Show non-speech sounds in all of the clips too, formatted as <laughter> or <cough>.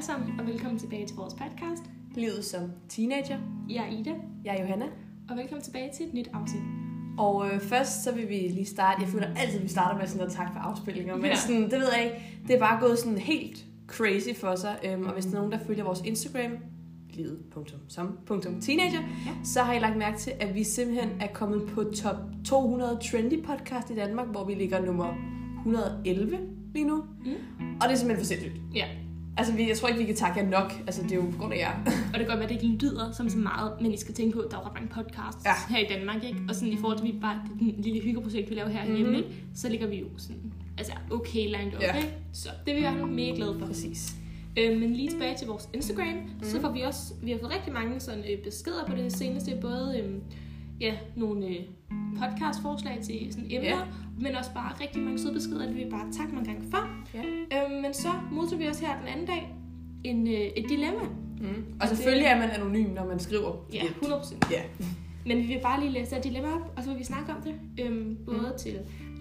sammen, og velkommen tilbage til vores podcast. Livet som teenager. Jeg er Ida, Jeg er Johanna. og velkommen tilbage til et nyt afsnit. Og øh, først så vil vi lige starte. Jeg føler altid, at vi starter med sådan noget tak for afspillinger. Men Ja. sådan, det ved jeg ikke. Det er bare gået sådan helt crazy for sig. Øhm, og hvis der er nogen, der følger vores Instagram, livet.som.teenager, Ja. så har I lagt mærke til, at vi simpelthen er kommet på top 200 trendy podcast i Danmark, hvor vi ligger nummer 111 lige nu. Mm. Og det er simpelthen for sindssygt. Ja, Altså, vi, jeg tror ikke, vi kan takke jer nok. Altså, det er jo på grund af jer. <laughs> og det kan godt være, at det ikke lyder som så meget, men I skal tænke på, at der er ret mange podcasts Ja. her i Danmark, ikke? Og sådan i forhold til, at vi bare det den lille hyggeprojekt, vi laver her hjemme, Mhm. ikke? så ligger vi jo sådan, altså okay langt op, Ja. ikke? Så det er vi fald mega glade for. Præcis. Øh, men lige tilbage til vores Instagram, mm. så får vi også, vi har fået rigtig mange sådan, øh, beskeder på det seneste, både øh, ja, nogle øh, podcastforslag til sådan emner, Ja. men også bare rigtig mange søde beskeder, det vil vi bare takke mange gange for. Ja. Øh, men så modtog vi også her den anden dag en, øh, et dilemma. Mm. Og Og selvfølgelig det- er man anonym, når man skriver. Ja, Et- 100%. Ja. Men vi vil bare lige læse et dilemma op, og så vil vi snakke om det. Øhm, både Mm. til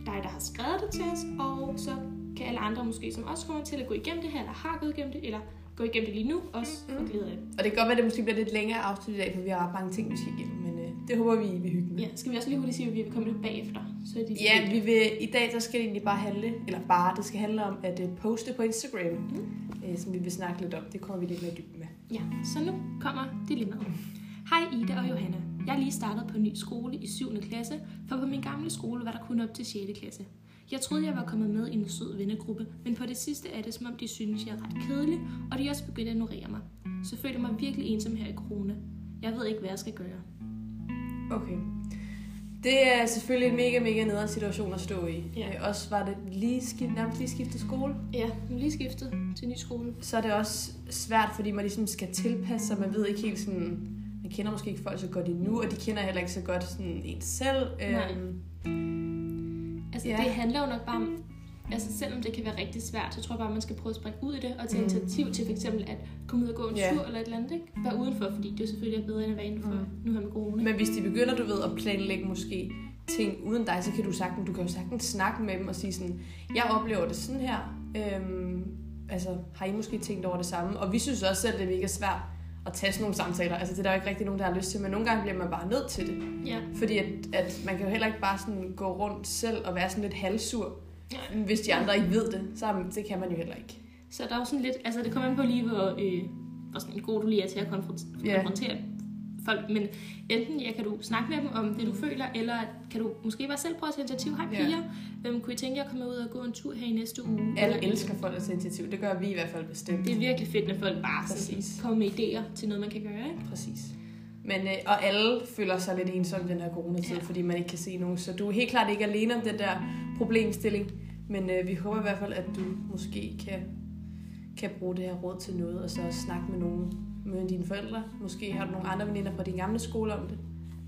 dig, der har skrevet det til os, og så kan alle andre måske, som også kommer til at gå igennem det her, eller har gået igennem det, eller gå igennem det lige nu, også Mm. få glæde af det. Og det kan godt være, at det måske bliver lidt længere afsnit i dag, for vi har ret mange ting, vi skal igennem. Men det håber vi, vi hygger med. Ja, skal vi også lige hurtigt sige, at vi vil komme lidt bagefter. Så er de Ja, vi vil, i dag der skal det egentlig bare handle, eller bare, det skal handle om at uh, poste på Instagram, Mm. øh, som vi vil snakke lidt om. Det kommer vi lidt mere dybt med. Ja, så nu kommer dilemmaet. Hej Ida og Johanna. Jeg er lige startet på en ny skole i 7. klasse, for på min gamle skole var der kun op til 6. klasse. Jeg troede, jeg var kommet med i en sød vennegruppe, men på det sidste er det, som om de synes, jeg er ret kedelig, og de er også begyndt at ignorere mig. Så føler jeg mig virkelig ensom her i Krone. Jeg ved ikke, hvad jeg skal gøre. Okay. Det er selvfølgelig en mega, mega nederen situation at stå i. Ja. Øh, også var det lige skift, nærmest lige skiftet skole. Ja, lige skiftet til ny skole. Så er det også svært, fordi man ligesom skal tilpasse sig. Man ved ikke helt sådan... Man kender måske ikke folk så godt endnu, og de kender heller ikke så godt sådan en selv. Nej. Øhm, Altså, ja. det handler jo nok bare om, altså selvom det kan være rigtig svært, så tror jeg bare, man skal prøve at springe ud i det, og tage Mm. initiativ til eksempel at komme ud og gå en Ja. tur eller et eller andet, ikke? Være udenfor, fordi det jo selvfølgelig er bedre end at være indenfor, Mm. nu her med corona. Men hvis de begynder, du ved, at planlægge måske ting uden dig, så kan du sagtens, du kan jo sagtens snakke med dem og sige sådan, jeg oplever det sådan her, øhm, altså har I måske tænkt over det samme? Og vi synes også selv, det er mega svært at tage sådan nogle samtaler. Altså det er der jo ikke rigtig nogen, der har lyst til, men nogle gange bliver man bare nødt til det. Ja. Fordi at, at man kan jo heller ikke bare sådan gå rundt selv og være sådan lidt halvsur. Hvis de andre ikke ved det. Så det kan man jo heller ikke. Så der er jo sådan lidt, altså det kommer an på lige, hvor, øh, hvor sådan god du lige er til at konfrontere, konfrontere folk. Men enten ja, kan du snakke med dem om det, du føler, eller kan du måske bare selv prøve at tage initiativ. Hej piger, øhm, kunne I tænke jer at komme ud og gå en tur her i næste uge? Alle Eller- elsker folk at tage initiativ. Det gør vi i hvert fald bestemt. Det er virkelig fedt, når folk bare sådan, Præcis. kommer med idéer til noget, man kan gøre. Ikke? Præcis. Men, øh, og alle føler sig lidt ensomme i den her coronatid, Ja. fordi man ikke kan se nogen. Så du er helt klart ikke alene om den der problemstilling. Men øh, vi håber i hvert fald, at du måske kan, kan bruge det her råd til noget, og så snakke med nogen, med dine forældre. Måske har du nogle andre veninder fra din gamle skole om det.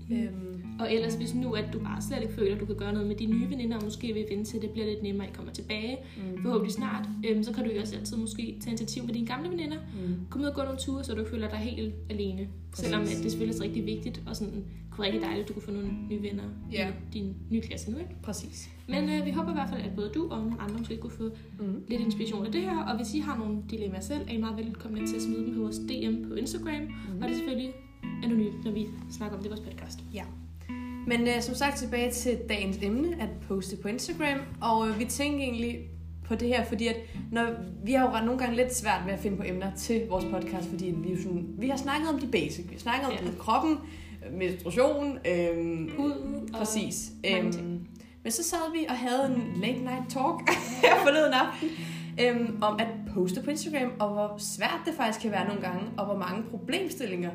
Mm. Øhm, Og ellers hvis nu, at du bare slet ikke føler, at du kan gøre noget med dine nye veninder, og måske vil vente til, det bliver lidt nemmere, at I kommer tilbage, mm, forhåbentlig snart, øhm, så kan du jo også altid måske tage initiativ med dine gamle veninder, mm, Kom ud og gå nogle ture, så du ikke føler dig helt alene. Præcis. Selvom at det selvfølgelig er rigtig vigtigt, og sådan kunne rigtig dejligt, at du kunne få nogle nye venner Ja. i din nye klasse nu. Ikke? præcis. Men øh, vi håber i hvert fald, at både du og nogle andre måske kunne få Mm. lidt inspiration af det her. Og hvis I har nogle dilemmaer selv, er I meget velkomne til at smide dem på vores DM på Instagram. Mm. Og det er selvfølgelig anonymt, når vi snakker om det i vores podcast. Men øh, som sagt tilbage til dagens emne, at poste på Instagram. Og øh, vi tænker egentlig på det her, fordi at når, vi har jo nogle gange lidt svært ved at finde på emner til vores podcast, fordi vi, sådan, vi har snakket om de basic. Vi har snakket om Ja. ja. kroppen, øh, menstruation, øhm, Hud og præcis. Øhm, ting. men så sad vi og havde en late night talk <laughs> her forleden aften, øhm, om at poste på Instagram, og hvor svært det faktisk kan være nogle gange, og hvor mange problemstillinger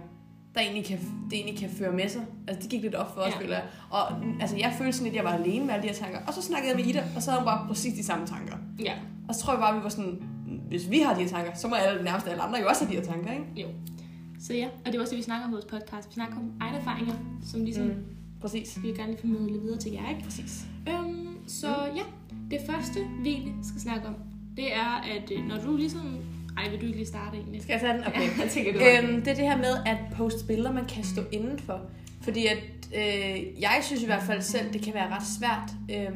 der egentlig kan, det egentlig kan føre med sig. Altså, det gik lidt op for os, Ja. føler jeg. Og mm, altså, jeg følte sådan lidt, at jeg var alene med alle de her tanker. Og så snakkede jeg med Ida, og så havde hun bare præcis de samme tanker. Ja, Og så tror jeg bare, vi var sådan, hvis vi har de her tanker, så må alle, nærmest alle andre jo også have de her tanker, ikke? jo. Så ja, og det er også det, vi snakker om i vores podcast. Vi snakker om egne erfaringer, som ligesom mm. Præcis. vi vil gerne lige formidle videre til jer, ikke? Præcis. Øhm, så ja, det første, vi skal snakke om, det er, at øh, når du ligesom... Ej, vil du ikke lige starte egentlig? Skal jeg tage den? Okay. jeg tænker, du Øhm, det er det her med at poste billeder, man kan stå indenfor. Fordi at øh, jeg synes i hvert fald selv, det kan være ret svært øh,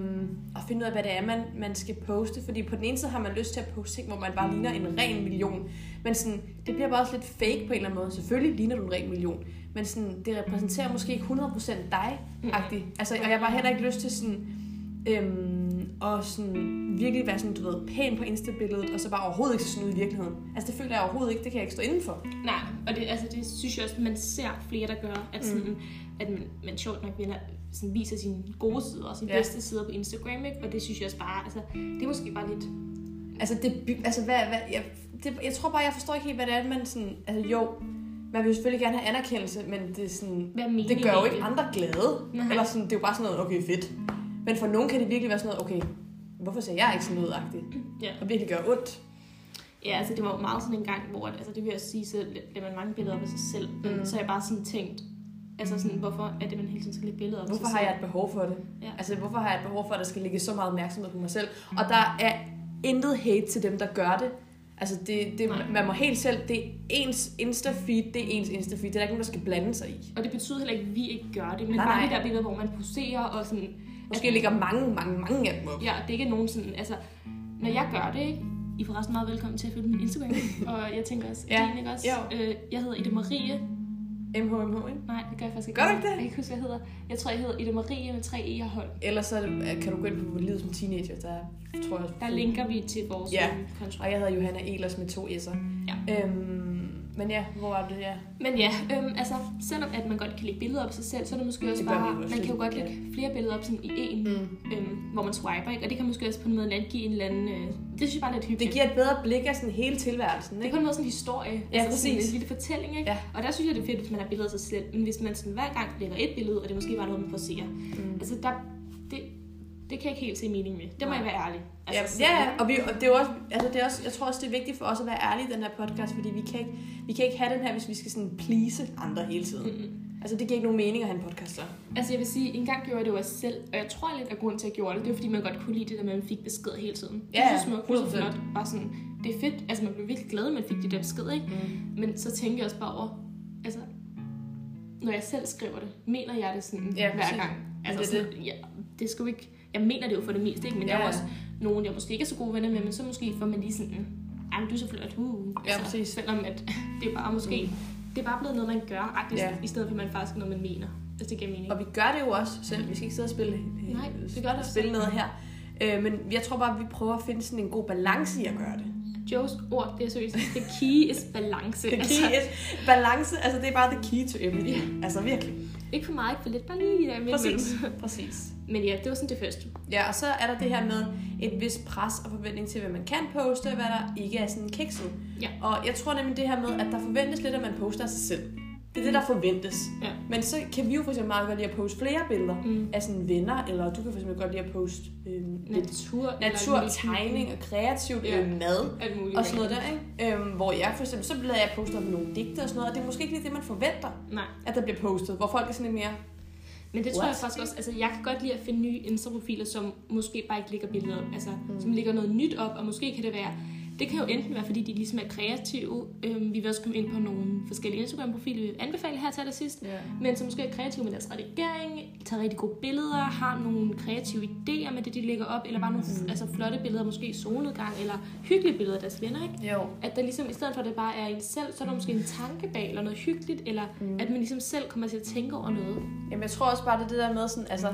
at finde ud af, hvad det er, man, man skal poste. Fordi på den ene side har man lyst til at poste ting, hvor man bare ligner en ren million. Men sådan, det bliver bare også lidt fake på en eller anden måde. Selvfølgelig ligner du en ren million. Men sådan, det repræsenterer måske ikke 100% dig-agtigt. Altså, og jeg har bare heller ikke lyst til sådan... Øhm, og sådan virkelig være sådan, du ved, pæn på Insta-billedet, og så bare overhovedet ikke se sådan ud i virkeligheden. Altså, det føler jeg overhovedet ikke, det kan jeg ikke stå indenfor. Nej, og det, altså, det synes jeg også, man ser flere, der gør, at, sådan, mm. at man, man sjovt nok vinder, sådan, viser sine gode sider og sine Ja. bedste sider på Instagram, ikke? og det synes jeg også bare, altså, det er måske bare lidt... Altså, det, altså hvad, hvad, jeg, det, jeg tror bare, jeg forstår ikke helt, hvad det er, man sådan... Altså, jo, man vil selvfølgelig gerne have anerkendelse, men det er sådan... Det gør jo ikke andre glade. Nej. Eller sådan, det er jo bare sådan noget, okay, fedt. Men for nogen kan det virkelig være sådan noget, okay, hvorfor ser jeg ikke sådan agtigt? Ja. Og virkelig gør ondt. Ja, altså det var meget sådan en gang, hvor, altså det vil jeg sige, så lader man mange billeder op af sig selv. Mm. Så har jeg bare sådan tænkt, altså sådan, hvorfor er det, man hele tiden skal lægge billeder op Hvorfor sig har jeg et behov for det? Ja. Altså, hvorfor har jeg et behov for, at der skal ligge så meget opmærksomhed på mig selv? Og der er intet hate til dem, der gør det. Altså, det, det, Nej. man må helt selv, det er ens Insta-feed, det er ens Insta-feed. Det er der ikke nogen, der skal blande sig i. Og det betyder heller ikke, at vi ikke gør det, men nej, bare nej. de der billeder, hvor man poserer og sådan... Måske ligger mange, mange, mange af dem op. Ja, det er ikke nogen sådan, altså, når jeg gør det, ikke? I er forresten meget velkommen til at følge min Instagram. <laughs> og jeg tænker også, Ja, din, ikke også? jo. Øh, jeg hedder Ida Marie. MHMH, ikke? Nej, det gør jeg faktisk ikke. Gør du ikke det? Jeg kan ikke huske, hvad jeg hedder. Jeg tror, jeg hedder Ida Marie med tre e og hold. Ellers så det, kan du gå ind på livet som teenager, der tror jeg... Der linker vi til vores Ja. øhm, konto. Og jeg hedder Johanna Elers med to s'er. Ja. Øhm, men ja, hvor var det, ja? Men ja, øhm, altså, selvom at man godt kan lægge billeder op af sig selv, så er det måske også Det bare, også man kan jo godt ja. lægge flere billeder op sådan i en, Mm. øhm, hvor man swiper, ikke? Og det kan måske også på en måde give en eller anden, øh, det synes jeg bare er lidt Det hyggeligt. giver et bedre blik af sådan hele tilværelsen, det er ikke? på en måde sådan en historie, Ja, altså sådan præcis. en lille fortælling, ikke? Ja. Og der synes jeg, det er fedt, hvis man har billeder af sig selv, men hvis man sådan hver gang lægger et billede, og det er måske bare noget, man poserer, Mm. altså der, det, det kan jeg ikke helt se mening med. Det må Nej. jeg være ærlig. Altså, ja, ja, og, vi, og det er også, altså det er også, jeg tror også, det er vigtigt for os at være ærlige i den her podcast, fordi vi kan ikke, vi kan ikke have den her, hvis vi skal sådan please andre hele tiden. Mm-mm. Altså det giver ikke nogen mening at have en podcast så. Altså jeg vil sige, en gang gjorde jeg det jo også selv, og jeg tror lidt, at grunden til, at jeg gjorde det, det var fordi, man godt kunne lide det der med, at man fik besked hele tiden. Det Ja, så smukt, det er så 100%. flot. Bare sådan, det er fedt. Altså man blev virkelig glad, at man fik de der beskeder, ikke? Mm. Men så tænker jeg også bare over, altså, når jeg selv skriver det, mener jeg det sådan Ja, hver gang. Altså, det sådan, Ja, det skal jo ikke, jeg mener det jo for det meste, ikke? Men ja. der er også nogen, jeg måske ikke er så gode venner med, men så måske får man lige sådan, ej, men du er så flot, uh. Ja, præcis. Selvom at <laughs> det er bare måske, Mm. det er bare blevet noget, man gør, Ja. i stedet for, at man faktisk er noget, man mener. Altså, det giver mening. Og vi gør det jo også selv. Vi skal ikke sidde og spille, øh, Nej, vi gør det også spille noget her. Øh, men jeg tror bare, at vi prøver at finde sådan en god balance i at gøre det. Joes ord, det er seriøst. The key is balance. The altså, key is balance, altså det er bare the key to everything. Altså virkelig. Ikke for meget, ikke for lidt, bare lige der midt Præcis. imellem. Præcis. Men ja, det var sådan det første. Ja, og så er der det her med et vis pres og forventning til, hvad man kan poste, og hvad der ikke er sådan kikset. Ja. Og jeg tror nemlig det her med, at der forventes lidt, at man poster sig selv. Det er det, der forventes. Ja. Men så kan vi jo for eksempel meget godt lide at poste flere billeder Mm. af sådan venner, eller du kan for eksempel godt lide at poste øh, Natur. natur, tegning og kreativt Ja. øh, mad. Og sådan noget der, ikke? Øhm, hvor jeg for eksempel, så lader jeg poste om nogle digte og sådan noget, og det er måske ikke lige det, man forventer, Nej, at der bliver postet, hvor folk er sådan lidt mere, men det tror What? jeg faktisk også, altså jeg kan godt lide at finde nye Insta-profiler, som måske bare ikke lægger billeder op, altså Mm. som lægger noget nyt op, og måske kan det være, det kan jo enten være, fordi de ligesom er kreative, øhm, vi vil også komme ind på nogle forskellige Instagram-profiler, vi vil anbefale her til allersidst, ja. men som måske er kreative med deres redigering, tager rigtig gode billeder, har nogle kreative idéer med det, de lægger op, eller bare nogle Mm. altså, flotte billeder, måske solnedgang, eller hyggelige billeder af deres venner, ikke? Jo. At der ligesom, i stedet for at det bare er en selv, så er der måske en tanke bag, eller noget hyggeligt, eller Mm. at man ligesom selv kommer til at tænke over noget. Jamen, jeg tror også bare, det er det der med sådan, altså,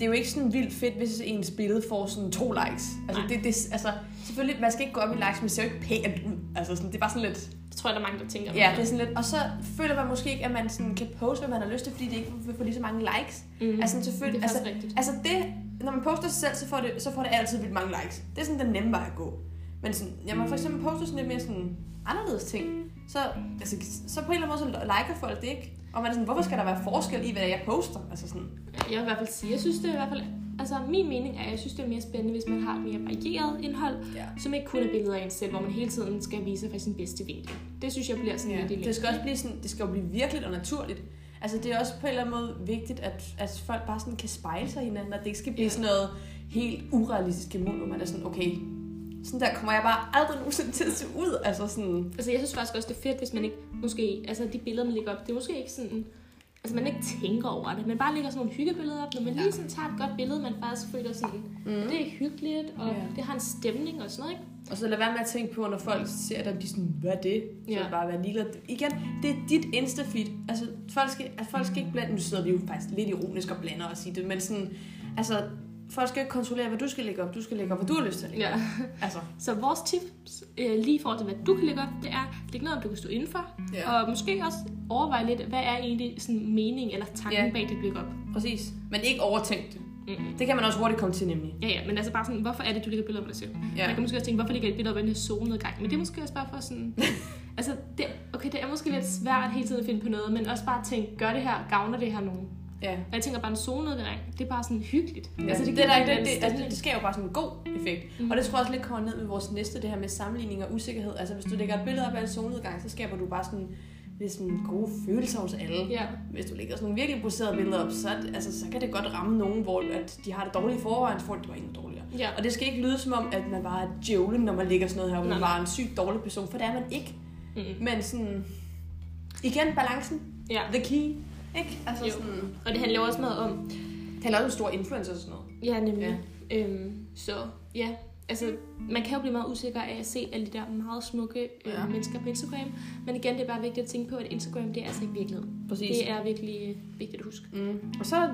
det er jo ikke sådan vildt fedt, hvis ens billede får sådan to likes. Altså, Nej. det, det, altså selvfølgelig, man skal ikke gå op i likes, men det ser jo ikke pænt ud. Altså, sådan, det er bare sådan lidt, Det tror jeg, der er mange, der tænker. ja, det er sådan lidt, og så føler man måske ikke, at man sådan kan poste, hvad man har lyst til, fordi det ikke vil få lige så mange likes. mm. Altså, det selvfølgelig, er altså, rigtigt. Altså det, når man poster sig selv, så får det, så får det altid vildt mange likes. Det er sådan den nemme vej at gå. Men sådan, ja, man for eksempel poster sådan lidt mere sådan anderledes ting, så, altså, så på en eller anden måde, så liker folk det ikke. Og man er sådan, hvorfor skal der være forskel i, hvad jeg poster? Altså sådan, Jeg vil i hvert fald sige, jeg synes det er i hvert fald, altså min mening er, at jeg synes det er mere spændende, hvis man har et mere varieret indhold, ja. som ikke kun er billeder af en selv, hvor man hele tiden skal vise sig fra sin bedste vinkel. Det synes jeg bliver sådan ja. lidt Det skal også blive sådan, det skal jo blive virkeligt og naturligt. Altså det er også på en eller anden måde vigtigt, at, at folk bare sådan kan spejle sig hinanden, at det ikke skal blive Ja. sådan noget helt urealistisk mål, hvor man er sådan, okay, sådan der kommer jeg bare aldrig nogensinde til at se ud. Altså sådan, Altså, jeg synes faktisk også, det er fedt, hvis man ikke, måske, altså de billeder, man lægger op, det er måske ikke sådan, altså man ikke tænker over det, men bare lægger sådan nogle hyggebilleder op, når man lige sådan tager et godt billede, man faktisk føler sådan, mm. det er hyggeligt, og Ja. det har en stemning og sådan noget, ikke? Og så lad være med at tænke på, når folk ser dig, de er sådan, hvad er det? Så Ja. ja. bare være ligeglad. Igen, det er dit Insta-feed. Altså, folk skal, altså, folk skal ikke blande, nu sidder vi jo faktisk lidt ironisk og blander og sige det, men sådan, altså, folk skal ikke kontrollere, hvad du skal lægge op. Du skal lægge op, hvad du har lyst til at lægge Ja. op. Altså, <laughs> Så vores tips, øh, lige i forhold til, hvad du kan lægge op, det er, læg noget, du kan stå indenfor, Ja. og måske også overveje lidt, hvad er egentlig sådan mening eller tanken Ja. bag dit lægge op. præcis. Men ikke overtænk det. Mm. Det kan man også hurtigt komme til, nemlig. Ja, ja, men altså bare sådan, hvorfor er det, du lægger billeder op af dig selv? Ja. Man kan måske også tænke, hvorfor ligger et billede op af den her solnedgang? Men det er måske også bare for sådan... <laughs> altså, det, okay, det er måske lidt svært hele tiden at finde på noget, men også bare tænke, gør det her, gavner det her nogen? Ja. Og jeg tænker bare, en solnedgang, det er bare sådan hyggeligt. Ja. Altså, det, det, der, det, anden det, altså, det sker jo bare sådan en god effekt. Mm. Og det tror jeg også lidt kommer ned med vores næste, det her med sammenligning og usikkerhed. Altså hvis du lægger et billede op af en solnedgang, så skaber du bare sådan lidt sådan gode følelser hos alle. Ja, Hvis du lægger sådan nogle virkelig poserede billeder op, så, er det- altså, så kan det godt ramme nogen, hvor at de har det dårligt i forvejen, så får de det bare endnu dårligere. ja. Og det skal ikke lyde som om, at man bare er djævlen, når man lægger sådan noget her, hvor man bare er en sygt dårlig person, for det er man ikke. Mm. Men sådan, igen, balancen, ja. the key, ikke? Altså Jo. sådan, Og det handler jo også meget om, det handler også om store influencer og sådan noget. Ja, nemlig. Ja. Øhm, så ja, altså man kan jo blive meget usikker af at se alle de der meget smukke øh, ja. Ja. mennesker på Instagram. Men igen, det er bare vigtigt at tænke på, at Instagram, det er altså ikke virkelighed. Præcis. Det er virkelig øh, vigtigt at huske. Mm. Og så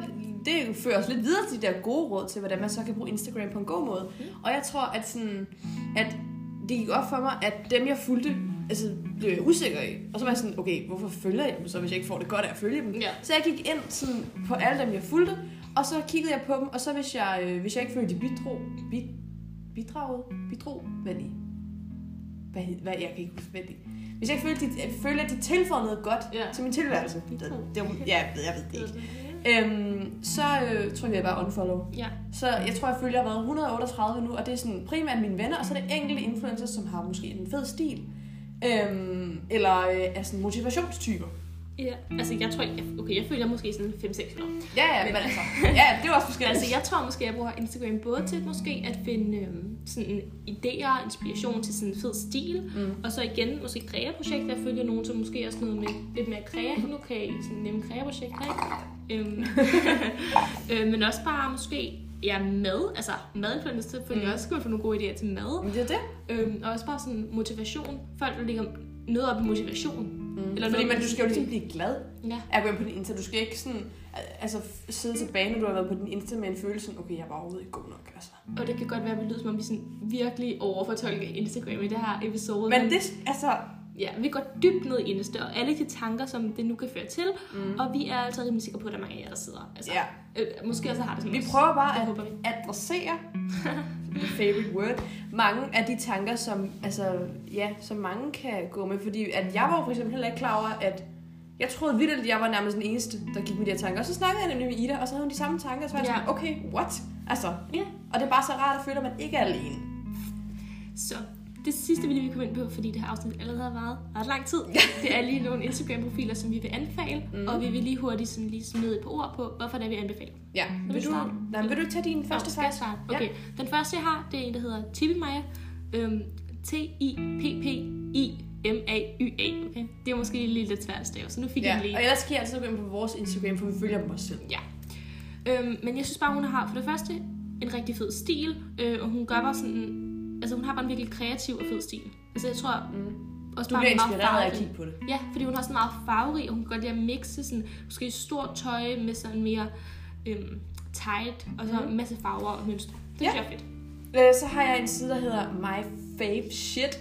det fører os lidt videre til de der gode råd til, hvordan man så kan bruge Instagram på en god måde. Mm. Og jeg tror, at, sådan, at det gik op for mig, at dem jeg fulgte, altså blev jeg usikker i. Og så var jeg sådan, okay, hvorfor følger jeg dem så, hvis jeg ikke får det godt af at følge dem? Ja. Så jeg gik ind sådan, på alle dem, jeg fulgte, og så kiggede jeg på dem, og så hvis jeg, øh, hvis jeg ikke følte, de bidrog, bid, bidraget, bidrog, hvad de, hvad, hvad, jeg kan ikke huske, hvad de, hvis jeg ikke følte, de, jeg følte, at de tilføjede noget godt Ja. til min tilværelse, det, det, var- ja, jeg ved, jeg ved det ikke. Øhm, så øh, tror jeg, jeg bare unfollow. Ja, Så jeg tror, jeg følger, jeg har været 138 nu, og det er sådan primært mine venner, og så er det enkelte influencers, som har måske en fed stil. Øhm, eller øh, er sådan motivationstyper. ja. Altså jeg tror, jeg, okay, jeg følger måske sådan 5-6 år. Ja, ja, men, altså, ja, det er også forskelligt. Altså jeg tror måske, jeg bruger Instagram både til måske at finde øhm, sådan idéer og inspiration til sådan en fed stil, Mm. Og så igen, måske kreaprojekter. Jeg følger nogen, som måske også noget med lidt mere kreativt. I sådan nemme kreaprojekter, ikke? Øhm, <laughs> øh, men også bare måske ja, mad. Altså madinfluencer, så følger Mm. jeg også skal få nogle gode idéer til mad. Men det er det. Øhm, og også bare sådan motivation. Folk, der ligger noget op i motivation. Mm. Eller Fordi man, du skal jo ligesom blive glad Ja. af at gå ind på din Insta. Du skal ikke sådan, al- altså sidde tilbage, når du har været på din Insta med en følelse okay, jeg var overhovedet ikke god nok. Altså. Og det kan godt være, at vi lyder som om vi sådan virkelig overfortolker Instagram i det her episode. Men det, altså, Ja, vi går dybt ned i Insta, og alle de tanker, som det nu kan føre til. mm. Og vi er altså rimelig sikre på, at der er mange af jer, der sidder. Altså, ja. øh, måske også har det sådan Vi også. prøver bare Det at vi. adressere <laughs> favorite word, mange af de tanker, som, altså, ja, som mange kan gå med. Fordi at jeg var for eksempel heller ikke klar over, at jeg troede vildt, at jeg var nærmest den eneste, der gik med de her tanker. Og så snakkede jeg nemlig med Ida, og så havde hun de samme tanker, og så var jeg Ja. sådan, okay, what? Altså, Ja. og det er bare så rart at føle, at man ikke er alene. Så det sidste, vi lige vil komme ind på, fordi det her afsnit allerede har varet ret lang tid, <laughs> det er lige nogle Instagram-profiler, som vi vil anbefale, Mm. og vi vil lige hurtigt sådan lige smide et par ord på, hvorfor det er, vi anbefaler. Ja, Vil vil du men vil du tage din første jeg først? starte? Ja. Okay, den første, jeg har, det er en, der hedder Tibi Maja. Øhm, T-I-P-P-I-M-A-Y-A, okay? Det er måske lige lidt svært at stave, så nu fik jeg Ja, den lige. og ellers kan I altid gå ind på vores Instagram, for vi følger dem også selv. Ja. Øhm, men jeg synes bare, hun har for det første en rigtig fed stil, øh, og hun gør bare sådan... Altså, hun har bare en virkelig kreativ og fed stil. Altså, jeg tror Mm. også Du bliver er inspireret af at kigge på det. Ja, fordi hun har sådan meget farverig, og hun kan godt lide at mixe sådan, måske stort tøj med sådan mere øhm, tight, og så Mhm. en masse farver og mønstre. Det Ja. synes jeg er fedt. Øh, Så har jeg en side, der hedder My Fave Shit.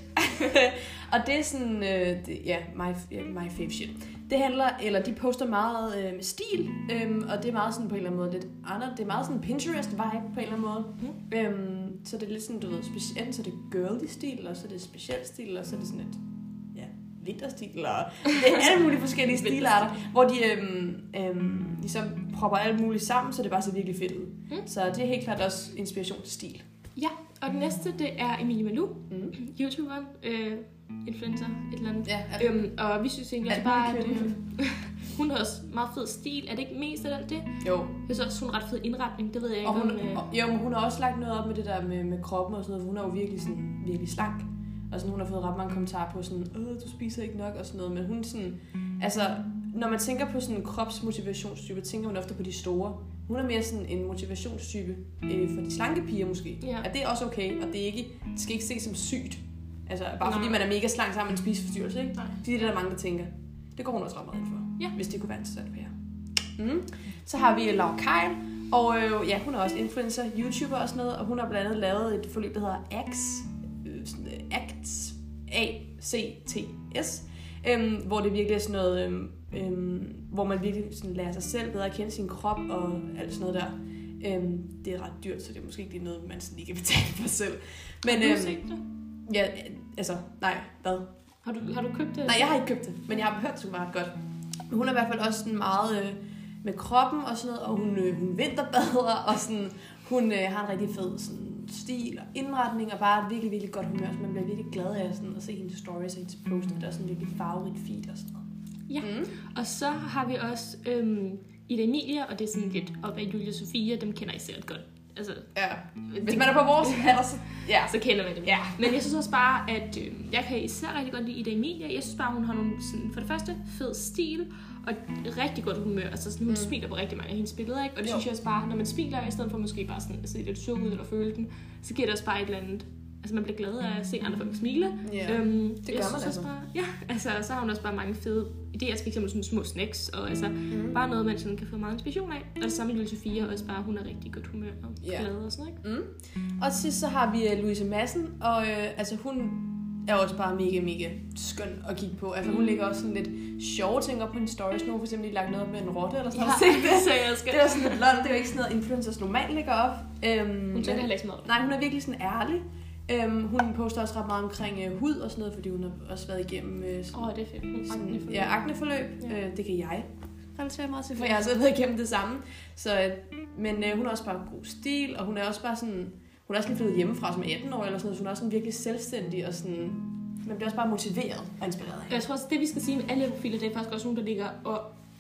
<laughs> og det er sådan, øh, det, ja, my, my Fave Shit. Det handler, eller de poster meget øh, med stil, øhm, og det er meget sådan på en eller anden måde lidt andet. Det er meget sådan Pinterest-vibe på en eller anden måde. Mhm. Øhm, så det er lidt sådan, du ved, specielt, så er det girly stil, og så er det speciel stil, og så er det sådan et, ja, vinterstil, og det er alle mulige forskellige <laughs> stilarter, hvor de øhm, øhm, ligesom propper alt muligt sammen, så det bare ser virkelig fedt ud. Mm. Så det er helt klart også inspiration til stil. Ja, og den næste, det er Emilie Malou, Mm. <clears throat> YouTuberen, øh, influencer, et eller andet. Ja, det, Øhm, og vi synes egentlig også bare, at øh, <laughs> hun har også meget fed stil. Er det ikke mest af alt det? jo. Jeg synes også, hun har ret fed indretning. Det ved jeg ikke Og hun, om... Øh, jo, men hun har også lagt noget op med det der med, med kroppen og sådan noget, hun er jo virkelig, sådan, virkelig slank. Og sådan, hun har fået ret mange kommentarer på sådan, Åh, du spiser ikke nok og sådan noget, men hun sådan, altså, når man tænker på sådan en kropsmotivationstype, tænker man ofte på de store. Hun er mere sådan en motivationstype øh, for de slanke piger måske. Ja. At det er også okay, og det, er ikke, det skal ikke ses som sygt. Altså, bare Nej. fordi man er mega slank, så har man en spiseforstyrrelse, ikke? Nej. Det er det, der er mange, der tænker. Det går hun også ret meget ind for. Ja. Hvis det kunne være interessant for jer. Mm. Så har vi Laura Kyle, og øh, ja, hun er også influencer, YouTuber og sådan noget, og hun har blandt andet lavet et forløb, der hedder ACTS, øh, sådan, øh, ACTS, A-C-T-S, øhm, hvor det virkelig er sådan noget, øhm, øhm, hvor man virkelig sådan lærer sig selv bedre at kende sin krop og alt sådan noget der. Øhm, det er ret dyrt, så det er måske ikke lige noget, man sådan lige kan betale for selv. Men har du øhm, set det? Ja, altså, nej, hvad? Har du, har du købt det? Nej, jeg har ikke købt det, men jeg har hørt, det skulle være ret godt. Men hun er i hvert fald også sådan meget øh, med kroppen og sådan noget, og hun, øh, hun vinterbader, <laughs> og sådan, hun øh, har en rigtig fed sådan, stil og indretning, og bare et virkelig, virkelig godt humør, så man bliver virkelig glad af sådan, at se hendes stories og hendes post, og det er sådan virkelig farverigt feed og sådan noget. Ja. Mm. Og så har vi også øhm, Ida Emilia, og det er sådan lidt op ad Julia Sofia, dem kender I sikkert godt. Altså, Ja. Hvis man er på vores <laughs> alder, så... Ja. så kender man dem. Ja. Men jeg synes også bare, at øh, jeg kan især rigtig godt lide Ida Emilia. Jeg synes bare, hun har nogle, sådan, for det første fed stil, og rigtig godt humør. Altså sådan, hun Mm. smiler på rigtig mange af hendes billeder, ikke? Og det Jo. synes jeg også bare, når man smiler, i stedet for måske bare sådan at se lidt sur ud eller føle den, så giver det også bare et eller andet... Altså man bliver glad af at se andre folk smile. Ja. Øhm, det jeg gør man synes altså. Også bare, ja, altså så har hun også bare mange fede idéer, for eksempel sådan små snacks, og altså Mm. bare noget, man sådan kan få meget inspiration af. Og det samme med Sofia, også bare, hun er rigtig godt humør og Ja. glad og sådan, ikke? Mm. Og til sidst så har vi øh, Louise Madsen, og øh, altså hun er også bare mega, mega skøn at kigge på. Altså hun Mm. lægger også sådan lidt sjove ting op på hendes stories. Nu har for eksempel lige lagt noget op med en rotte eller sådan Ja, noget. Ja. <laughs> så jeg skal. Det var sådan lidt lol. Det er jo ikke sådan noget, influencers normalt lægger op. Øhm, Hun tænker heller ikke så meget. Nej, hun er virkelig sådan ærlig. Øhm, hun poster også ret meget omkring øh, hud og sådan noget, fordi hun har også været igennem øh, sådan, Åh, oh, det er fedt. Sådan, akne for ja, akneforløb. Ja. Øh, det kan jeg relatere meget til, for jeg har selv været igennem det samme. Så, øh, men øh, hun har også bare god stil, og hun er også bare sådan... Hun er også lige flyttet hjemmefra som 18 år eller sådan noget, så hun er også sådan virkelig selvstændig og sådan... Man bliver også bare motiveret og inspireret af Jeg tror også, det vi skal sige med alle profiler, det er faktisk også nogen, der ligger og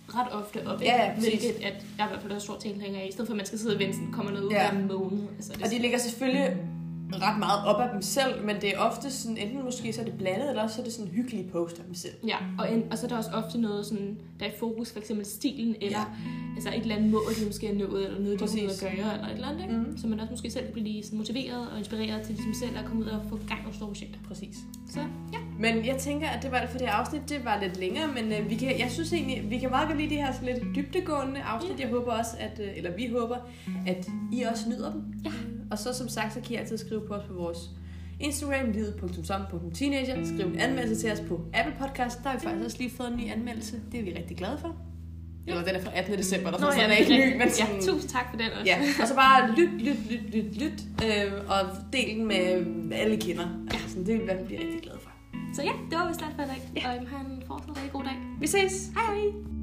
ret ofte op. Ja, ja. Hvilket at jeg i hvert fald er stor tilhænger af. I stedet for, at man skal sidde og vente, sådan, kommer noget ud Ja. hver måned. Altså, det Og de ligger selvfølgelig ret meget op af dem selv, men det er ofte sådan, enten måske så er det blandet, eller også så er det sådan hyggelige poster af dem selv. Ja, og, en, og så er der også ofte noget, sådan, der er i fokus, for eksempel stilen, eller Ja. altså et eller andet mål, de måske er nået, eller noget, de Præcis. kommer ud at gøre, eller et eller andet, ikke? Mm. Så man også måske selv kan blive sådan motiveret og inspireret til ligesom selv at komme ud og få gang i store projekter. Præcis. Så ja, Men jeg tænker, at det var alt for det afsnit. Det var lidt længere, men øh, vi kan, jeg synes egentlig, vi kan meget godt lide de her sådan lidt dybdegående afsnit. Jeg håber også, at, øh, eller vi håber, at I også nyder dem. Ja. Og så som sagt, så kan I altid skrive på os på vores Instagram, livet.som.teenager. Skriv en anmeldelse til os på Apple Podcast. Der har vi faktisk også lige fået en ny anmeldelse. Det er vi rigtig glade for. Ja. Eller den er fra 18. december, der Nå, så den er ikke ny, men sådan, ja, <laughs> tusind tak for den også. Ja, og så bare lyt, lyt, lyt, lyt, lyt, øh, og del den med alle kender. Altså, sådan, det vil vi blive rigtig glade for. Så ja, det var vist alt for i dag. Og øhm, have en fortsat rigtig god dag. Vi ses! Hej hej!